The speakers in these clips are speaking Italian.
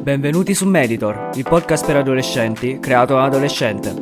Benvenuti su Meditor, il podcast per adolescenti creato da adolescente.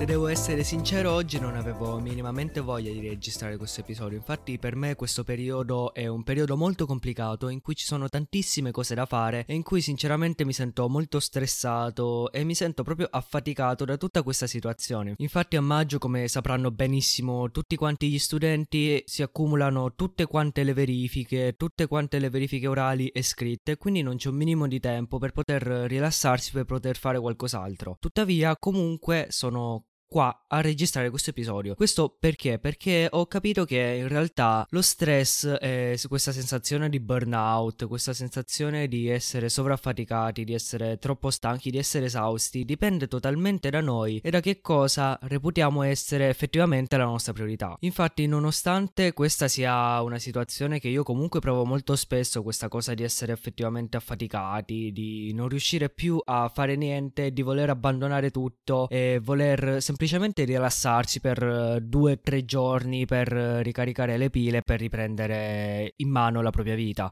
Se devo essere sincero, oggi non avevo minimamente voglia di registrare questo episodio. Infatti, per me questo periodo è un periodo molto complicato in cui ci sono tantissime cose da fare e in cui sinceramente mi sento molto stressato e mi sento proprio affaticato da tutta questa situazione. Infatti, a maggio, come sapranno benissimo tutti quanti gli studenti, si accumulano tutte quante le verifiche, tutte quante le verifiche orali e scritte, quindi non c'è un minimo di tempo per poter rilassarsi, per poter fare qualcos'altro. Tuttavia, comunque, sono qua a registrare questo episodio. Questo perché? Perché ho capito che in realtà lo stress e questa sensazione di burnout, questa sensazione di essere sovraffaticati, di essere troppo stanchi, di essere esausti, dipende totalmente da noi e da che cosa reputiamo essere effettivamente la nostra priorità. Infatti, nonostante questa sia una situazione che io comunque provo molto spesso, questa cosa di essere effettivamente affaticati, di non riuscire più a fare niente, di voler abbandonare tutto e voler semplicemente semplicemente rilassarsi per eh, due o tre giorni per eh, ricaricare le pile per riprendere in mano la propria vita.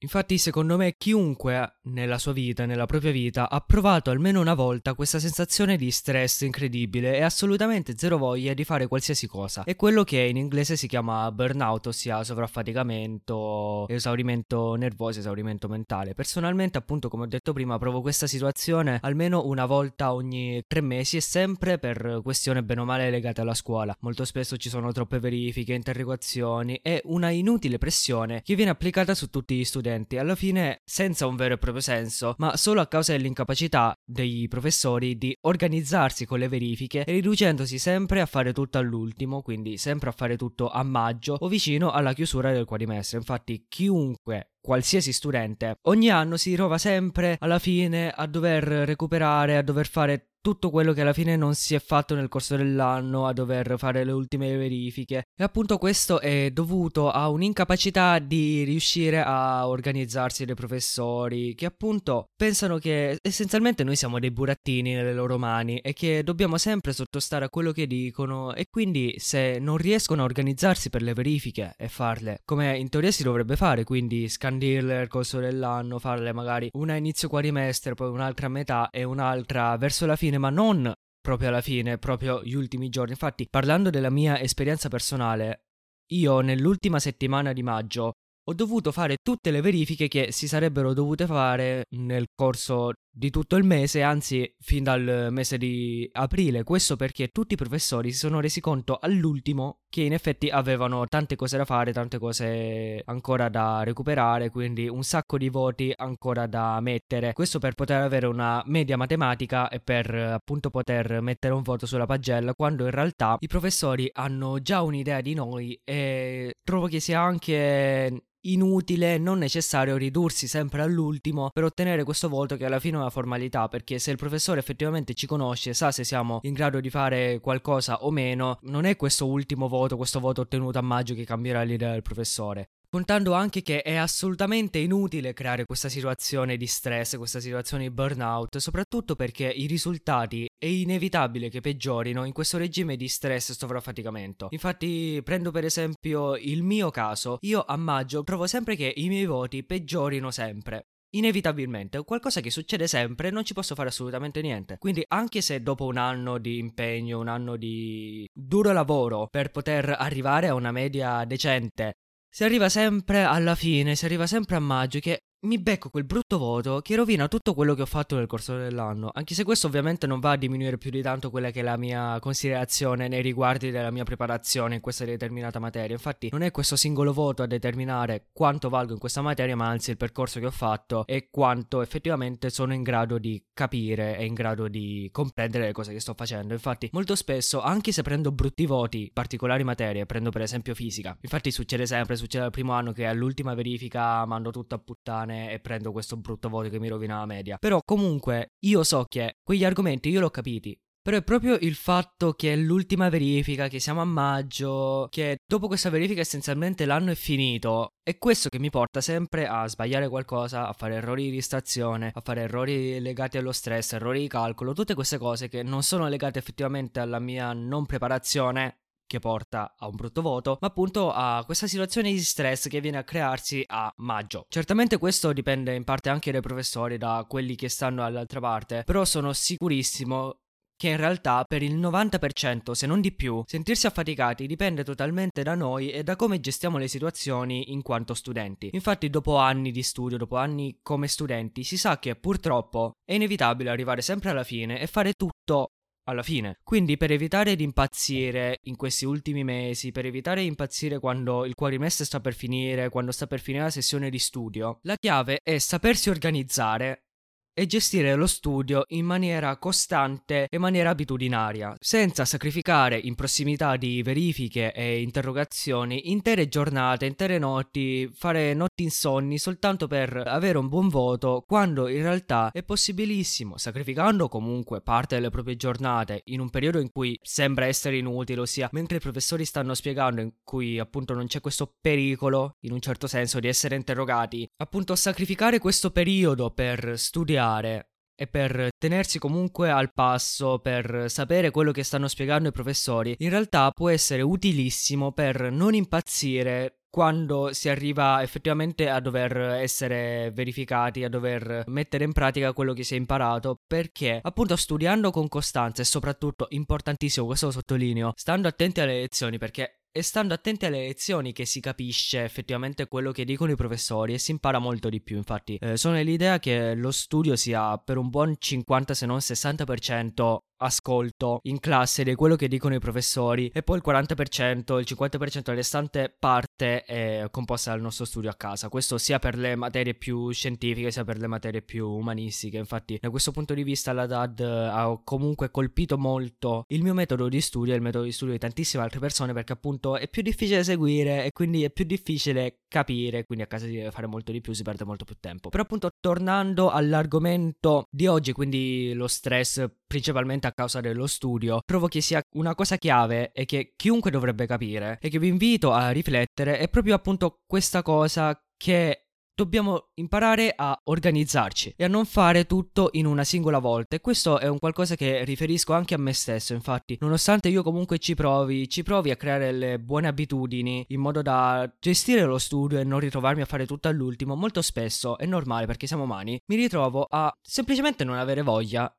Infatti, secondo me, chiunque nella sua vita, nella propria vita, ha provato almeno una volta questa sensazione di stress incredibile e assolutamente zero voglia di fare qualsiasi cosa. È quello che in inglese si chiama burnout, ossia sovraffaticamento, esaurimento nervoso, esaurimento mentale. Personalmente, appunto, come ho detto prima, provo questa situazione almeno una volta ogni tre mesi e sempre per questione bene o male legate alla scuola. Molto spesso ci sono troppe verifiche, interrogazioni e una inutile pressione che viene applicata su tutti gli studenti studenti, alla fine senza un vero e proprio senso, ma solo a causa dell'incapacità dei professori di organizzarsi con le verifiche riducendosi sempre a fare tutto all'ultimo, quindi sempre a fare tutto a maggio o vicino alla chiusura del quadrimestre. Infatti chiunque qualsiasi studente. Ogni anno si trova sempre alla fine a dover recuperare, a dover fare tutto quello che alla fine non si è fatto nel corso dell'anno a dover fare le ultime verifiche. E appunto questo è dovuto a un'incapacità di riuscire a organizzarsi dei professori che appunto pensano che essenzialmente noi siamo dei burattini nelle loro mani e che dobbiamo sempre sottostare a quello che dicono e quindi se non riescono a organizzarsi per le verifiche e farle come in teoria si dovrebbe fare quindi scandirle nel corso dell'anno farle magari una a inizio quadrimestre poi un'altra a metà e un'altra verso la fine, ma non proprio alla fine, proprio gli ultimi giorni. Infatti, parlando della mia esperienza personale, io nell'ultima settimana di maggio ho dovuto fare tutte le verifiche che si sarebbero dovute fare nel corso di tutto il mese, anzi fin dal mese di aprile. Questo perché tutti i professori si sono resi conto all'ultimo che in effetti avevano tante cose da fare, tante cose ancora da recuperare, quindi un sacco di voti ancora da mettere. Questo per poter avere una media matematica e per appunto poter mettere un voto sulla pagella, quando in realtà i professori hanno già un'idea di noi e trovo che sia anche inutile, non necessario ridursi sempre all'ultimo per ottenere questo voto che alla fine una formalità, perché se il professore effettivamente ci conosce, sa se siamo in grado di fare qualcosa o meno, non è questo ultimo voto, questo voto ottenuto a maggio che cambierà l'idea del professore. Contando anche che è assolutamente inutile creare questa situazione di stress, questa situazione di burnout, soprattutto perché i risultati è inevitabile che peggiorino in questo regime di stress e sovraffaticamento. Infatti, prendo per esempio il mio caso, io a maggio trovo sempre che i miei voti peggiorino sempre inevitabilmente, qualcosa che succede sempre, non ci posso fare assolutamente niente. Quindi anche se dopo un anno di impegno, un anno di duro lavoro per poter arrivare a una media decente, si arriva sempre alla fine, si arriva sempre a maggio, che mi becco quel brutto voto che rovina tutto quello che ho fatto nel corso dell'anno. Anche se questo ovviamente non va a diminuire più di tanto quella che è la mia considerazione nei riguardi della mia preparazione in questa determinata materia. Infatti non è questo singolo voto a determinare quanto valgo in questa materia, ma anzi il percorso che ho fatto e quanto effettivamente sono in grado di capire e in grado di comprendere le cose che sto facendo. Infatti molto spesso, anche se prendo brutti voti, particolari materie, prendo per esempio fisica. Infatti succede sempre, succede al primo anno che all'ultima verifica mando tutto a puttana puttane e prendo questo brutto voto che mi rovina la media. Però comunque io so che quegli argomenti io l'ho capiti. Però è proprio il fatto che è l'ultima verifica, che siamo a maggio, che dopo questa verifica essenzialmente l'anno è finito. È questo che mi porta sempre a sbagliare qualcosa, a fare errori di distrazione, a fare errori legati allo stress, errori di calcolo, tutte queste cose che non sono legate effettivamente alla mia non preparazione che porta a un brutto voto, ma appunto a questa situazione di stress che viene a crearsi a maggio. Certamente questo dipende in parte anche dai professori, da quelli che stanno all'altra parte, però sono sicurissimo che in realtà per il 90% se non di più sentirsi affaticati dipende totalmente da noi e da come gestiamo le situazioni in quanto studenti. Infatti dopo anni di studio, dopo anni come studenti, si sa che purtroppo è inevitabile arrivare sempre alla fine e fare tutto alla fine. Quindi per evitare di impazzire in questi ultimi mesi, per evitare di impazzire quando il quadrimestre sta per finire, quando sta per finire la sessione di studio, la chiave è sapersi organizzare e gestire lo studio in maniera costante e in maniera abitudinaria, senza sacrificare in prossimità di verifiche e interrogazioni intere giornate, intere notti, fare notti insonni soltanto per avere un buon voto, quando in realtà è possibilissimo, sacrificando comunque parte delle proprie giornate in un periodo in cui sembra essere inutile, ossia mentre i professori stanno spiegando in cui appunto non c'è questo pericolo, in un certo senso, di essere interrogati, appunto sacrificare questo periodo per studiare studiare e per tenersi comunque al passo, per sapere quello che stanno spiegando i professori, in realtà può essere utilissimo per non impazzire quando si arriva effettivamente a dover essere verificati, a dover mettere in pratica quello che si è imparato, perché appunto studiando con costanza e soprattutto importantissimo, questo lo sottolineo, stando attenti alle lezioni perché e stando attenti alle lezioni che si capisce effettivamente quello che dicono i professori e si impara molto di più. Infatti, eh, sono l'idea che lo studio sia per un buon 50 se non 60% ascolto in classe di quello che dicono i professori e poi il 40%, il 50% restante parte è composta dal nostro studio a casa. Questo sia per le materie più scientifiche sia per le materie più umanistiche. Infatti, da questo punto di vista la DAD ha comunque colpito molto il mio metodo di studio e il metodo di studio di tantissime altre persone perché appunto è più difficile seguire e quindi è più difficile capire, quindi a casa si deve fare molto di più, si perde molto più tempo. Però appunto tornando all'argomento di oggi, quindi lo stress principalmente a causa dello studio, trovo che sia una cosa chiave e che chiunque dovrebbe capire e che vi invito a riflettere è proprio appunto questa cosa che dobbiamo imparare a organizzarci e a non fare tutto in una singola volta. E questo è un qualcosa che riferisco anche a me stesso infatti. Nonostante io comunque ci provi ci provi a creare le buone abitudini in modo da gestire lo studio e non ritrovarmi a fare tutto all'ultimo molto spesso è normale perché siamo umani mi ritrovo a semplicemente non avere voglia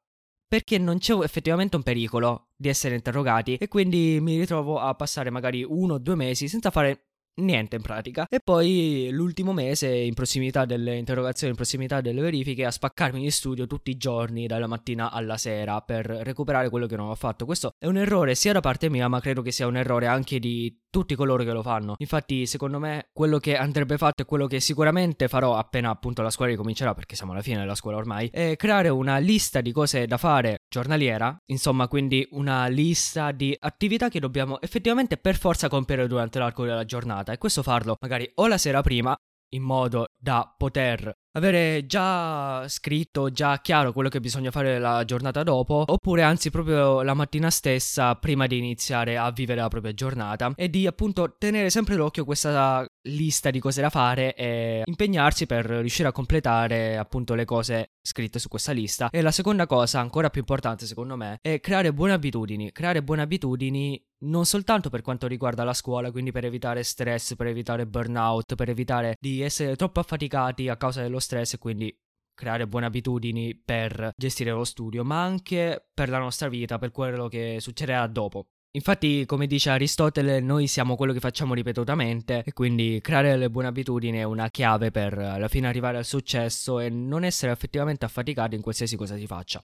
perché non c'è effettivamente un pericolo di essere interrogati e quindi mi ritrovo a passare magari uno o due mesi senza fare niente in pratica. E poi l'ultimo mese, in prossimità delle interrogazioni, in prossimità delle verifiche, a spaccarmi di studio tutti i giorni, dalla mattina alla sera, per recuperare quello che non ho fatto. Questo è un errore sia da parte mia, ma credo che sia un errore anche di tutti coloro che lo fanno. Infatti, secondo me, quello che andrebbe fatto e quello che sicuramente farò appena appunto la scuola ricomincerà, perché siamo alla fine della scuola ormai, è creare una lista di cose da fare giornaliera, insomma, quindi una lista di attività che dobbiamo effettivamente per forza compiere durante l'arco della giornata e questo farlo magari o la sera prima in modo da poter avere già scritto, già chiaro quello che bisogna fare la giornata dopo, oppure anzi proprio la mattina stessa prima di iniziare a vivere la propria giornata e di appunto tenere sempre d'occhio questa lista di cose da fare e impegnarsi per riuscire a completare appunto le cose scritte su questa lista. E la seconda cosa, ancora più importante secondo me, è creare buone abitudini. Creare buone abitudini non soltanto per quanto riguarda la scuola, quindi per evitare stress, per evitare burnout, per evitare di essere troppo affaticati a causa dello stress e quindi creare buone abitudini per gestire lo studio, ma anche per la nostra vita, per quello che succederà dopo. Infatti, come dice Aristotele, noi siamo quello che facciamo ripetutamente e quindi creare le buone abitudini è una chiave per alla fine arrivare al successo e non essere effettivamente affaticati in qualsiasi cosa si faccia.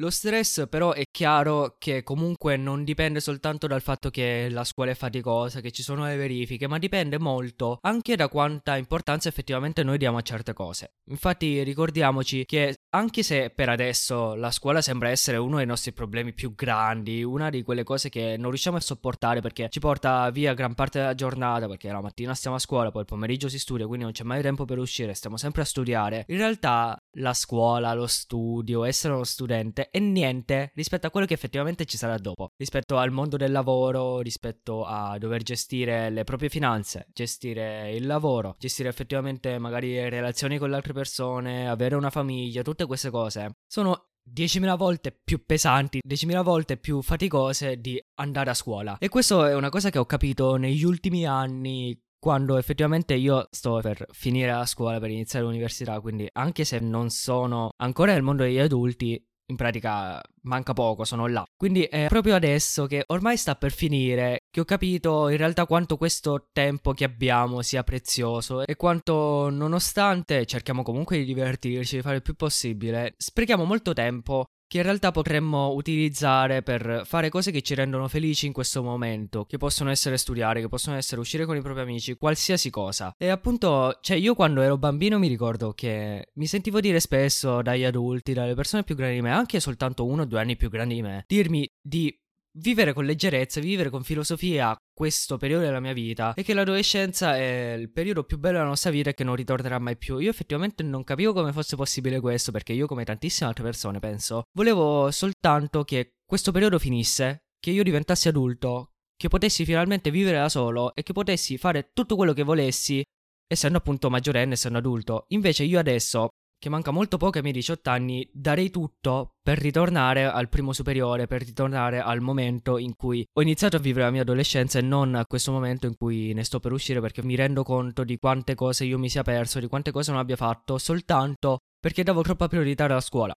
Lo stress però è chiaro che comunque non dipende soltanto dal fatto che la scuola è faticosa, che ci sono le verifiche, ma dipende molto anche da quanta importanza effettivamente noi diamo a certe cose. Infatti ricordiamoci che anche se per adesso la scuola sembra essere uno dei nostri problemi più grandi, una di quelle cose che non riusciamo a sopportare perché ci porta via gran parte della giornata, perché la mattina stiamo a scuola, poi il pomeriggio si studia, quindi non c'è mai tempo per uscire, stiamo sempre a studiare, in realtà la scuola, lo studio, essere uno studente e niente rispetto a quello che effettivamente ci sarà dopo, rispetto al mondo del lavoro, rispetto a dover gestire le proprie finanze, gestire il lavoro, gestire effettivamente magari relazioni con le altre persone, avere una famiglia, tutte queste cose sono 10.000 volte più pesanti, 10.000 volte più faticose di andare a scuola. E questo è una cosa che ho capito negli ultimi anni quando effettivamente io sto per finire la scuola, per iniziare l'università, quindi anche se non sono ancora nel mondo degli adulti, in pratica manca poco, sono là. Quindi è proprio adesso che ormai sta per finire che ho capito in realtà quanto questo tempo che abbiamo sia prezioso e quanto nonostante cerchiamo comunque di divertirci, di fare il più possibile, sprechiamo molto tempo che in realtà potremmo utilizzare per fare cose che ci rendono felici in questo momento, che possono essere studiare, che possono essere uscire con i propri amici, qualsiasi cosa. E appunto, cioè io quando ero bambino mi ricordo che mi sentivo dire spesso dagli adulti, dalle persone più grandi di me, anche soltanto uno o due anni più grandi di me, dirmi di vivere con leggerezza, vivere con filosofia questo periodo della mia vita e che l'adolescenza è il periodo più bello della nostra vita e che non ritornerà mai più. Io effettivamente non capivo come fosse possibile questo perché io come tantissime altre persone penso, volevo soltanto che questo periodo finisse, che io diventassi adulto, che potessi finalmente vivere da solo e che potessi fare tutto quello che volessi essendo appunto maggiorenne, essendo adulto. Invece io adesso che manca molto poco ai miei 18 anni, darei tutto per ritornare al primo superiore, per ritornare al momento in cui ho iniziato a vivere la mia adolescenza e non a questo momento in cui ne sto per uscire perché mi rendo conto di quante cose io mi sia perso, di quante cose non abbia fatto soltanto perché davo troppa priorità alla scuola.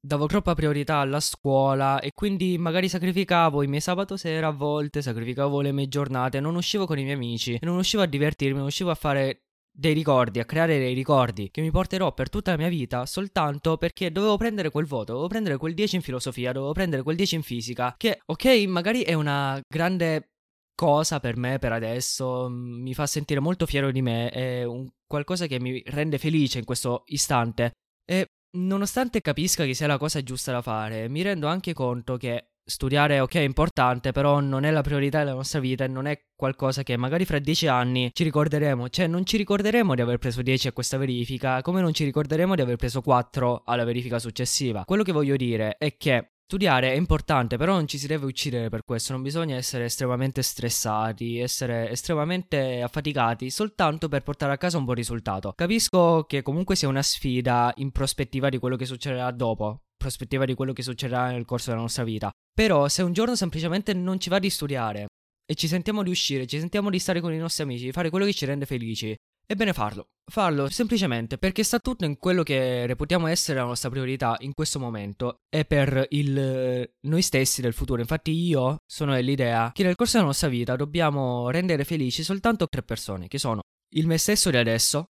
Davo troppa priorità alla scuola e quindi magari sacrificavo i miei sabato sera a volte, sacrificavo le mie giornate, non uscivo con i miei amici, non uscivo a divertirmi, non uscivo a fare dei ricordi, a creare dei ricordi che mi porterò per tutta la mia vita soltanto perché dovevo prendere quel voto, dovevo prendere quel 10 in filosofia, dovevo prendere quel 10 in fisica, che ok, magari è una grande cosa per me per adesso, mm, mi fa sentire molto fiero di me, è un qualcosa che mi rende felice in questo istante. E nonostante capisca che sia la cosa giusta da fare, mi rendo anche conto che studiare, ok, è importante, però non è la priorità della nostra vita e non è qualcosa che magari fra dieci anni ci ricorderemo. Cioè, non ci ricorderemo di aver preso 10 a questa verifica, come non ci ricorderemo di aver preso 4 alla verifica successiva. Quello che voglio dire è che Studiare è importante, però non ci si deve uccidere per questo, non bisogna essere estremamente stressati, essere estremamente affaticati soltanto per portare a casa un buon risultato. Capisco che comunque sia una sfida in prospettiva di quello che succederà dopo, prospettiva di quello che succederà nel corso della nostra vita. Però se un giorno semplicemente non ci va di studiare e ci sentiamo di uscire, ci sentiamo di stare con i nostri amici, di fare quello che ci rende felici, è bene farlo. Farlo semplicemente perché sta tutto in quello che reputiamo essere la nostra priorità in questo momento e per il noi stessi del futuro. Infatti io sono dell'idea che nel corso della nostra vita dobbiamo rendere felici soltanto tre persone, che sono il me stesso di adesso,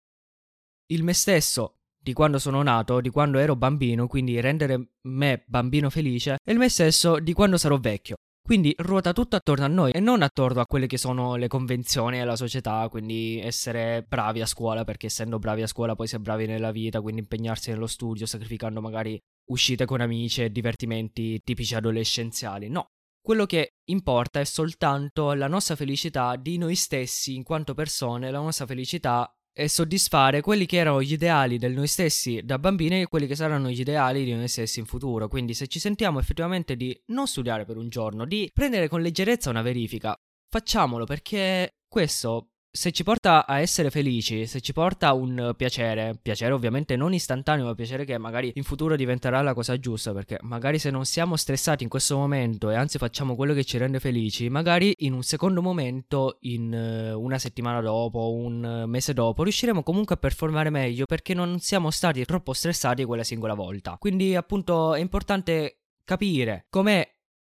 il me stesso di quando sono nato, di quando ero bambino, quindi rendere me bambino felice, e il me stesso di quando sarò vecchio. Quindi ruota tutto attorno a noi e non attorno a quelle che sono le convenzioni della società, quindi essere bravi a scuola, perché essendo bravi a scuola poi si è bravi nella vita, quindi impegnarsi nello studio, sacrificando magari uscite con amici e divertimenti tipici adolescenziali. No, quello che importa è soltanto la nostra felicità di noi stessi in quanto persone, la nostra felicità e soddisfare quelli che erano gli ideali del noi stessi da bambini e quelli che saranno gli ideali di noi stessi in futuro. Quindi se ci sentiamo effettivamente di non studiare per un giorno, di prendere con leggerezza una verifica, facciamolo perché questo se ci porta a essere felici, se ci porta un piacere, piacere ovviamente non istantaneo, ma piacere che magari in futuro diventerà la cosa giusta, perché magari se non siamo stressati in questo momento e anzi facciamo quello che ci rende felici, magari in un secondo momento, in eh, una settimana dopo, un mese dopo, riusciremo comunque a performare meglio perché non siamo stati troppo stressati quella singola volta. Quindi appunto è importante capire com'è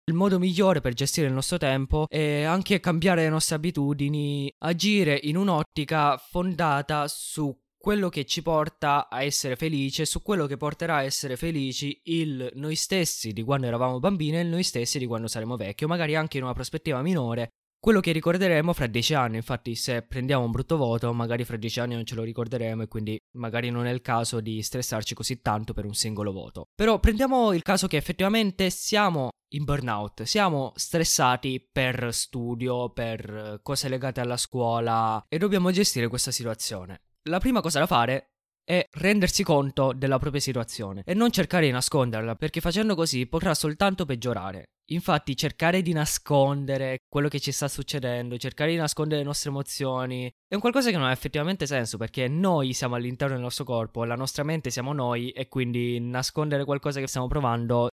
il modo migliore per gestire il nostro tempo è anche cambiare le nostre abitudini, agire in un'ottica fondata su quello che ci porta a essere felici, su quello che porterà a essere felici il noi stessi di quando eravamo bambini e il noi stessi di quando saremo vecchi, o magari anche in una prospettiva minore, quello che ricorderemo fra dieci anni. Infatti, se prendiamo un brutto voto, magari fra dieci anni non ce lo ricorderemo e quindi magari non è il caso di stressarci così tanto per un singolo voto. Però prendiamo il caso che effettivamente siamo in burnout, siamo stressati per studio, per cose legate alla scuola e dobbiamo gestire questa situazione. La prima cosa da fare è rendersi conto della propria situazione e non cercare di nasconderla, perché facendo così potrà soltanto peggiorare. Infatti cercare di nascondere quello che ci sta succedendo, cercare di nascondere le nostre emozioni, è un qualcosa che non ha effettivamente senso perché noi siamo all'interno del nostro corpo, la nostra mente siamo noi e quindi nascondere qualcosa che stiamo provando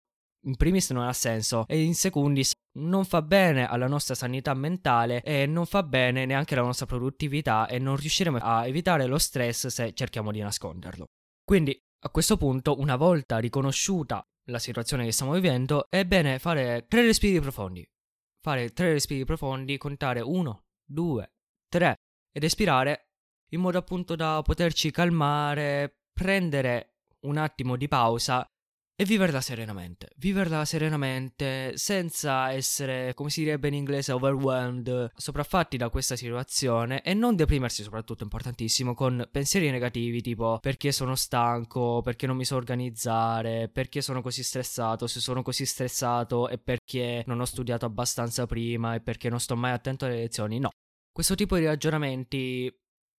in primis non ha senso e in secundis non fa bene alla nostra sanità mentale e non fa bene neanche alla nostra produttività e non riusciremo a evitare lo stress se cerchiamo di nasconderlo. Quindi a questo punto, una volta riconosciuta la situazione che stiamo vivendo, è bene fare tre respiri profondi. Fare tre respiri profondi, contare uno, due, tre ed espirare in modo appunto da poterci calmare, prendere un attimo di pausa e viverla serenamente. Viverla serenamente senza essere, come si direbbe in inglese, overwhelmed, sopraffatti da questa situazione e non deprimersi, soprattutto importantissimo, con pensieri negativi tipo perché sono stanco, perché non mi so organizzare, perché sono così stressato, se sono così stressato è perché non ho studiato abbastanza prima e perché non sto mai attento alle lezioni. No. Questo tipo di ragionamenti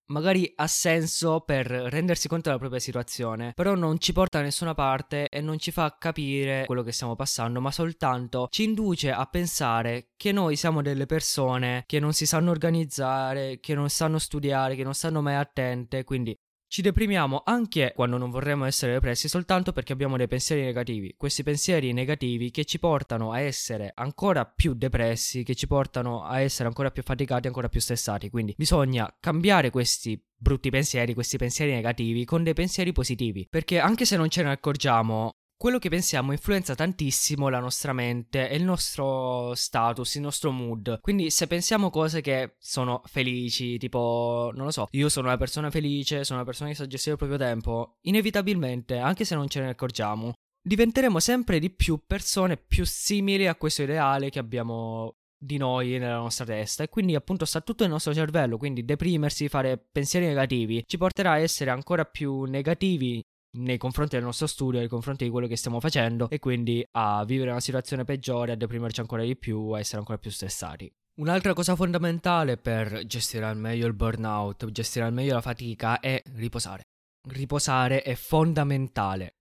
magari ha senso per rendersi conto della propria situazione, però non ci porta da nessuna parte e non ci fa capire quello che stiamo passando, ma soltanto ci induce a pensare che noi siamo delle persone che non si sanno organizzare, che non sanno studiare, che non stanno mai attente, quindi ci deprimiamo anche quando non vorremmo essere depressi soltanto perché abbiamo dei pensieri negativi. Questi pensieri negativi che ci portano a essere ancora più depressi, che ci portano a essere ancora più faticati, ancora più stressati. Quindi bisogna cambiare questi brutti pensieri, questi pensieri negativi con dei pensieri positivi. Perché anche se non ce ne accorgiamo, quello che pensiamo influenza tantissimo la nostra mente e il nostro status, il nostro mood. Quindi se pensiamo cose che sono felici, tipo, non lo so, io sono una persona felice, sono una persona che sa gestire il proprio tempo, inevitabilmente, anche se non ce ne accorgiamo, diventeremo sempre di più persone più simili a questo ideale che abbiamo di noi nella nostra testa e quindi appunto sta tutto nel nostro cervello, quindi deprimersi, fare pensieri negativi ci porterà a essere ancora più negativi nei confronti del nostro studio, nei confronti di quello che stiamo facendo e quindi a vivere una situazione peggiore, a deprimerci ancora di più, a essere ancora più stressati. Un'altra cosa fondamentale per gestire al meglio il burnout, gestire al meglio la fatica è riposare. Riposare è fondamentale.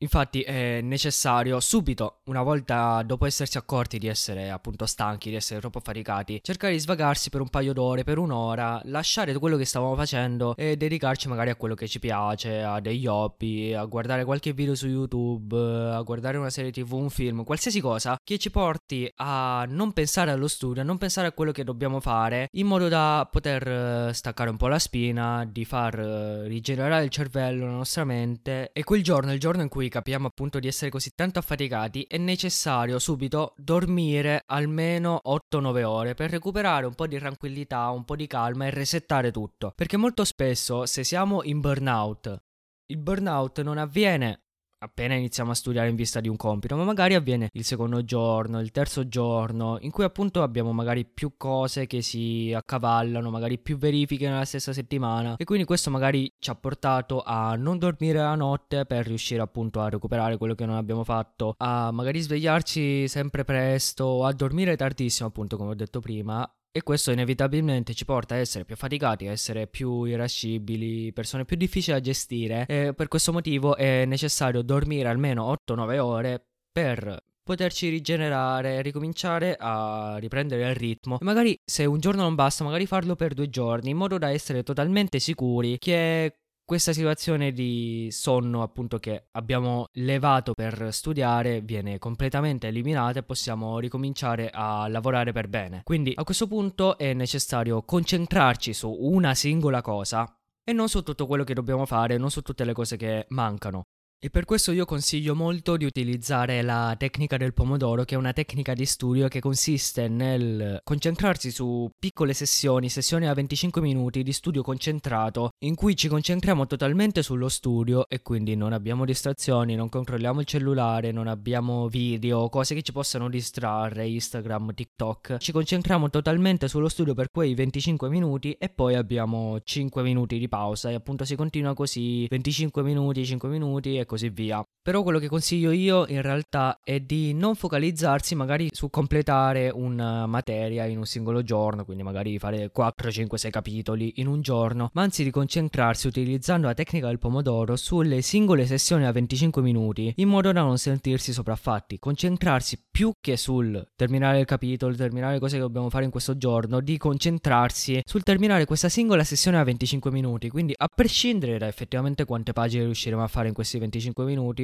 Infatti è necessario subito, una volta dopo essersi accorti di essere appunto stanchi, di essere troppo faticati, cercare di svagarsi per un paio d'ore, per un'ora, lasciare quello che stavamo facendo e dedicarci magari a quello che ci piace, a degli hobby, a guardare qualche video su YouTube, a guardare una serie tv, un film, qualsiasi cosa che ci porti a non pensare allo studio, a non pensare a quello che dobbiamo fare, in modo da poter eh, staccare un po' la spina, di far eh, rigenerare il cervello, la nostra mente e quel giorno, il giorno in cui cui capiamo appunto di essere così tanto affaticati, è necessario subito dormire almeno 8-9 ore per recuperare un po' di tranquillità, un po' di calma e resettare tutto. Perché molto spesso se siamo in burnout, il burnout non avviene appena iniziamo a studiare in vista di un compito, ma magari avviene il secondo giorno, il terzo giorno, in cui appunto abbiamo magari più cose che si accavallano, magari più verifiche nella stessa settimana e quindi questo magari ci ha portato a non dormire la notte per riuscire appunto a recuperare quello che non abbiamo fatto, a magari svegliarci sempre presto, a dormire tardissimo appunto come ho detto prima e questo inevitabilmente ci porta a essere più affaticati, a essere più irascibili, persone più difficili da gestire. E per questo motivo è necessario dormire almeno 8-9 ore per poterci rigenerare, ricominciare a riprendere il ritmo. E magari se un giorno non basta, magari farlo per due giorni, in modo da essere totalmente sicuri che questa situazione di sonno appunto che abbiamo levato per studiare viene completamente eliminata e possiamo ricominciare a lavorare per bene. Quindi a questo punto è necessario concentrarci su una singola cosa e non su tutto quello che dobbiamo fare, non su tutte le cose che mancano. E per questo io consiglio molto di utilizzare la tecnica del pomodoro, che è una tecnica di studio che consiste nel concentrarsi su piccole sessioni, sessioni a 25 minuti di studio concentrato, in cui ci concentriamo totalmente sullo studio e quindi non abbiamo distrazioni, non controlliamo il cellulare, non abbiamo video, cose che ci possano distrarre, Instagram, TikTok. Ci concentriamo totalmente sullo studio per quei 25 minuti e poi abbiamo 5 minuti di pausa e appunto si continua così 25 minuti, 5 minuti e così via. Però quello che consiglio io in realtà è di non focalizzarsi magari su completare una materia in un singolo giorno, quindi magari fare 4, 5, 6 capitoli in un giorno, ma anzi di concentrarsi utilizzando la tecnica del pomodoro sulle singole sessioni a 25 minuti, in modo da non sentirsi sopraffatti, concentrarsi più che sul terminare il capitolo, terminare le cose che dobbiamo fare in questo giorno, di concentrarsi sul terminare questa singola sessione a 25 minuti, quindi a prescindere da effettivamente quante pagine riusciremo a fare in questi 25 minuti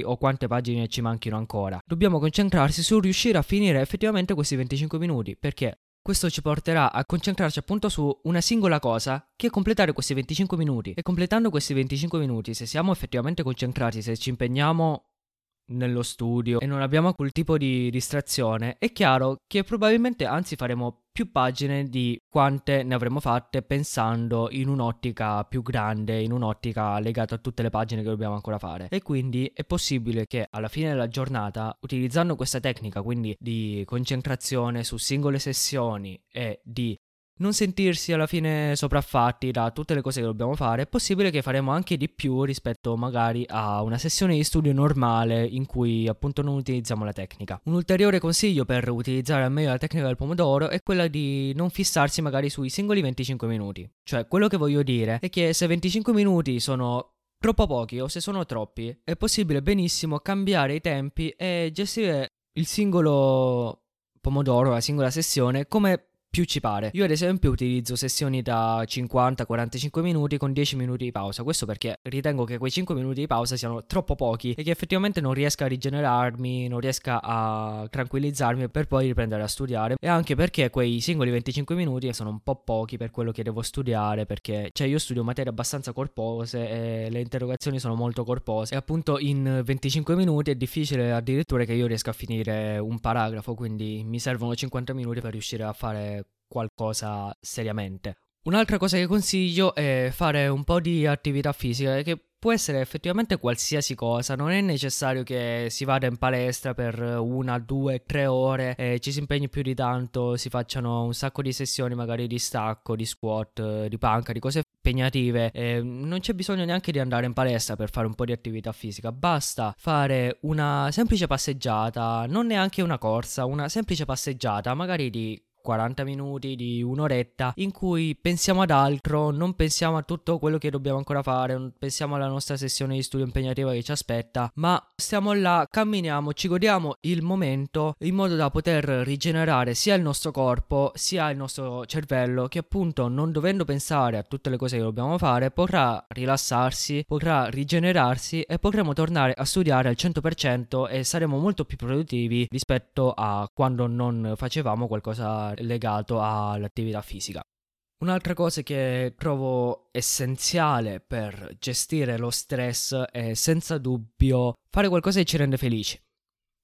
o quante pagine ci manchino ancora. Dobbiamo concentrarsi su riuscire a finire effettivamente questi 25 minuti, perché questo ci porterà a concentrarci appunto su una singola cosa che è completare questi 25 minuti. E completando questi 25 minuti, se siamo effettivamente concentrati, se ci impegniamo nello studio e non abbiamo quel tipo di distrazione, è chiaro che probabilmente anzi faremo più pagine di quante ne avremmo fatte pensando in un'ottica più grande, in un'ottica legata a tutte le pagine che dobbiamo ancora fare. E quindi è possibile che alla fine della giornata, utilizzando questa tecnica, quindi di concentrazione su singole sessioni e di non sentirsi alla fine sopraffatti da tutte le cose che dobbiamo fare, è possibile che faremo anche di più rispetto magari a una sessione di studio normale in cui appunto non utilizziamo la tecnica. Un ulteriore consiglio per utilizzare al meglio la tecnica del pomodoro è quella di non fissarsi magari sui singoli 25 minuti. Cioè, quello che voglio dire è che se 25 minuti sono troppo pochi o se sono troppi, è possibile benissimo cambiare i tempi e gestire il singolo pomodoro, la singola sessione come più ci pare. Io ad esempio utilizzo sessioni da 50-45 minuti con 10 minuti di pausa, questo perché ritengo che quei 5 minuti di pausa siano troppo pochi e che effettivamente non riesca a rigenerarmi, non riesca a tranquillizzarmi per poi riprendere a studiare. E anche perché quei singoli 25 minuti sono un po' pochi per quello che devo studiare perché cioè io studio materie abbastanza corpose e le interrogazioni sono molto corpose. E appunto in 25 minuti è difficile addirittura che io riesca a finire un paragrafo, quindi mi servono 50 minuti per riuscire a fare qualcosa seriamente. Un'altra cosa che consiglio è fare un po' di attività fisica che può essere effettivamente qualsiasi cosa, non è necessario che si vada in palestra per una, due, tre ore e ci si impegni più di tanto, si facciano un sacco di sessioni magari di stacco, di squat, di panca, di cose impegnative. E non c'è bisogno neanche di andare in palestra per fare un po' di attività fisica, basta fare una semplice passeggiata, non neanche una corsa, una semplice passeggiata, magari di 40 minuti, di un'oretta, in cui pensiamo ad altro, non pensiamo a tutto quello che dobbiamo ancora fare, non pensiamo alla nostra sessione di studio impegnativa che ci aspetta, ma stiamo là, camminiamo, ci godiamo il momento in modo da poter rigenerare sia il nostro corpo sia il nostro cervello che appunto non dovendo pensare a tutte le cose che dobbiamo fare potrà rilassarsi, potrà rigenerarsi e potremo tornare a studiare al 100% e saremo molto più produttivi rispetto a quando non facevamo qualcosa legato all'attività fisica. Un'altra cosa che trovo essenziale per gestire lo stress è senza dubbio fare qualcosa che ci rende felici.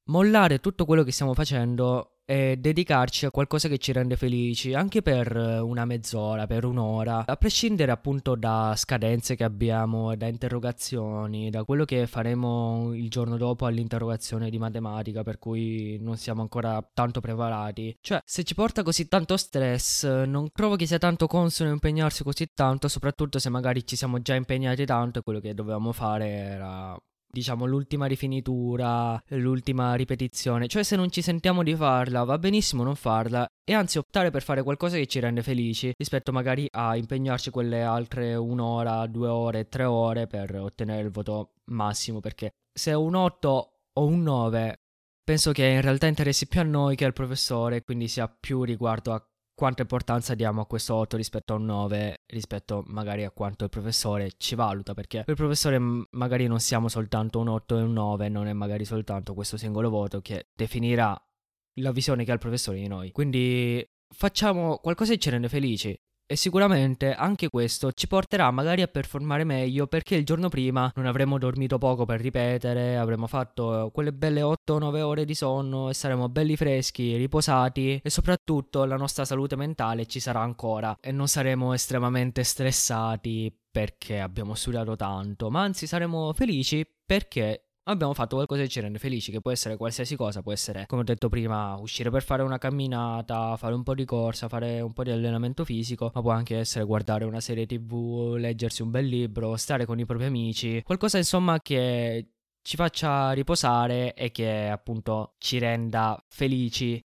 Mollare tutto quello che stiamo facendo e dedicarci a qualcosa che ci rende felici anche per una mezz'ora, per un'ora, a prescindere appunto da scadenze che abbiamo, da interrogazioni, da quello che faremo il giorno dopo all'interrogazione di matematica per cui non siamo ancora tanto preparati. Cioè, se ci porta così tanto stress, non trovo che sia tanto consono impegnarsi così tanto, soprattutto se magari ci siamo già impegnati tanto e quello che dovevamo fare era diciamo l'ultima rifinitura, l'ultima ripetizione, cioè se non ci sentiamo di farla va benissimo non farla e anzi optare per fare qualcosa che ci rende felici rispetto magari a impegnarci quelle altre un'ora, due ore, tre ore per ottenere il voto massimo perché se un 8 o un 9 penso che in realtà interessi più a noi che al professore quindi sia più riguardo a quanta importanza diamo a questo 8 rispetto a un 9, rispetto magari a quanto il professore ci valuta, perché per il professore magari non siamo soltanto un 8 e un 9, non è magari soltanto questo singolo voto che definirà la visione che ha il professore di noi. Quindi facciamo qualcosa che ci rende felici. E sicuramente anche questo ci porterà magari a performare meglio perché il giorno prima non avremo dormito poco per ripetere, avremo fatto quelle belle 8-9 ore di sonno e saremo belli freschi, riposati e soprattutto la nostra salute mentale ci sarà ancora e non saremo estremamente stressati perché abbiamo studiato tanto, ma anzi saremo felici perché abbiamo fatto qualcosa che ci rende felici, che può essere qualsiasi cosa, può essere, come ho detto prima, uscire per fare una camminata, fare un po' di corsa, fare un po' di allenamento fisico, ma può anche essere guardare una serie tv, leggersi un bel libro, stare con i propri amici, qualcosa insomma che ci faccia riposare e che appunto ci renda felici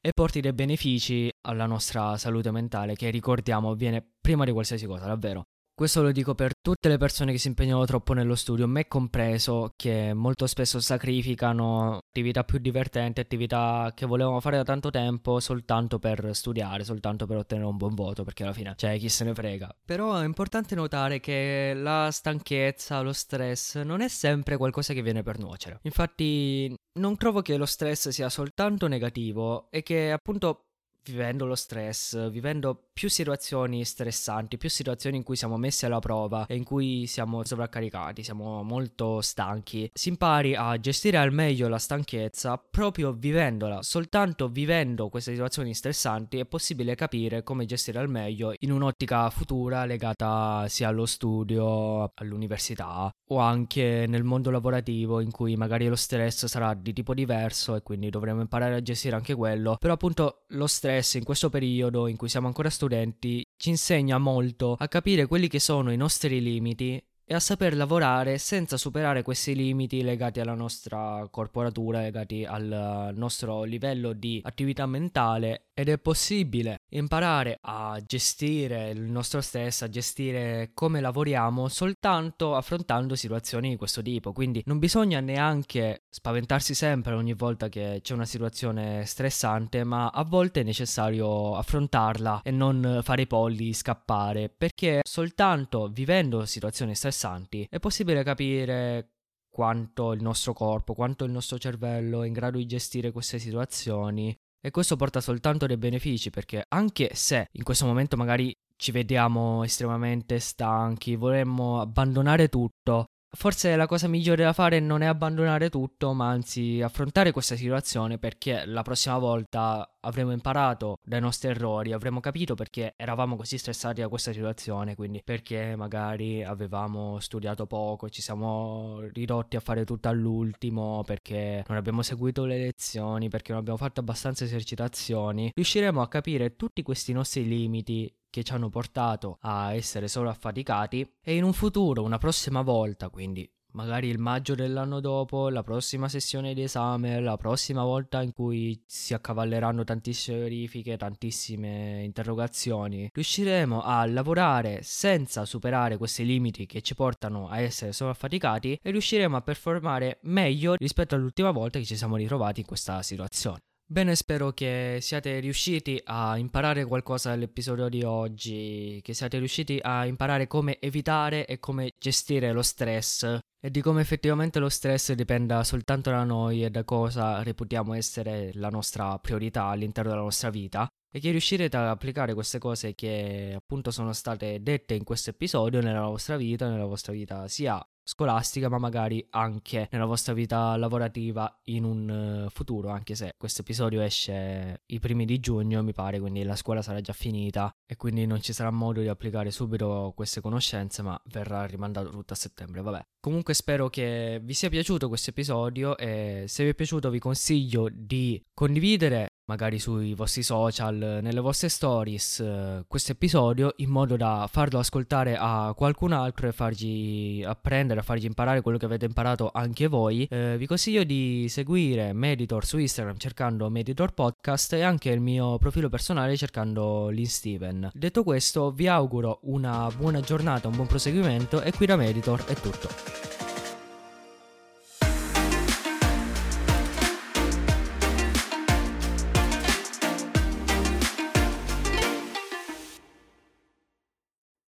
e porti dei benefici alla nostra salute mentale che ricordiamo viene prima di qualsiasi cosa, davvero. Questo lo dico per tutte le persone che si impegnano troppo nello studio, me compreso, che molto spesso sacrificano attività più divertenti, attività che volevano fare da tanto tempo soltanto per studiare, soltanto per ottenere un buon voto, perché alla fine, cioè, chi se ne frega. Però è importante notare che la stanchezza, lo stress non è sempre qualcosa che viene per nuocere. Infatti, non trovo che lo stress sia soltanto negativo e che appunto vivendo lo stress, vivendo più situazioni stressanti, più situazioni in cui siamo messi alla prova e in cui siamo sovraccaricati, siamo molto stanchi, si impari a gestire al meglio la stanchezza proprio vivendola. Soltanto vivendo queste situazioni stressanti è possibile capire come gestire al meglio in un'ottica futura legata sia allo studio, all'università o anche nel mondo lavorativo in cui magari lo stress sarà di tipo diverso e quindi dovremo imparare a gestire anche quello. Però appunto lo stress in questo periodo in cui siamo ancora studenti ci insegna molto a capire quelli che sono i nostri limiti e a saper lavorare senza superare questi limiti legati alla nostra corporatura, legati al nostro livello di attività mentale ed è possibile imparare a gestire il nostro stress, a gestire come lavoriamo soltanto affrontando situazioni di questo tipo. Quindi non bisogna neanche spaventarsi sempre ogni volta che c'è una situazione stressante, ma a volte è necessario affrontarla e non fare i polli, scappare, perché soltanto vivendo situazioni stressanti è possibile capire quanto il nostro corpo, quanto il nostro cervello è in grado di gestire queste situazioni e questo porta soltanto dei benefici perché anche se in questo momento magari ci vediamo estremamente stanchi, vorremmo abbandonare tutto, Forse la cosa migliore da fare non è abbandonare tutto, ma anzi affrontare questa situazione perché la prossima volta avremo imparato dai nostri errori, avremo capito perché eravamo così stressati da questa situazione, quindi perché magari avevamo studiato poco, ci siamo ridotti a fare tutto all'ultimo, perché non abbiamo seguito le lezioni, perché non abbiamo fatto abbastanza esercitazioni, riusciremo a capire tutti questi nostri limiti che ci hanno portato a essere solo affaticati e in un futuro, una prossima volta, quindi magari il maggio dell'anno dopo, la prossima sessione di esame, la prossima volta in cui si accavalleranno tantissime verifiche, tantissime interrogazioni, riusciremo a lavorare senza superare questi limiti che ci portano a essere sovraffaticati e riusciremo a performare meglio rispetto all'ultima volta che ci siamo ritrovati in questa situazione. Bene, spero che siate riusciti a imparare qualcosa dall'episodio di oggi, che siate riusciti a imparare come evitare e come gestire lo stress. E di come effettivamente lo stress dipenda soltanto da noi e da cosa reputiamo essere la nostra priorità all'interno della nostra vita. E che riuscirete ad applicare queste cose che appunto sono state dette in questo episodio nella vostra vita, nella vostra vita sia scolastica, ma magari anche nella vostra vita lavorativa in un uh, futuro, anche se questo episodio esce i primi di giugno, mi pare, quindi la scuola sarà già finita e quindi non ci sarà modo di applicare subito queste conoscenze, ma verrà rimandato tutto a settembre, vabbè. Comunque spero che vi sia piaciuto questo episodio e se vi è piaciuto vi consiglio di condividere magari sui vostri social, nelle vostre stories, eh, questo episodio in modo da farlo ascoltare a qualcun altro e fargli apprendere, fargli imparare quello che avete imparato anche voi. Eh, vi consiglio di seguire Meditor su Instagram cercando Meditor Podcast e anche il mio profilo personale cercando Lin Steven. Detto questo, vi auguro una buona giornata, un buon proseguimento e qui da Meditor è tutto.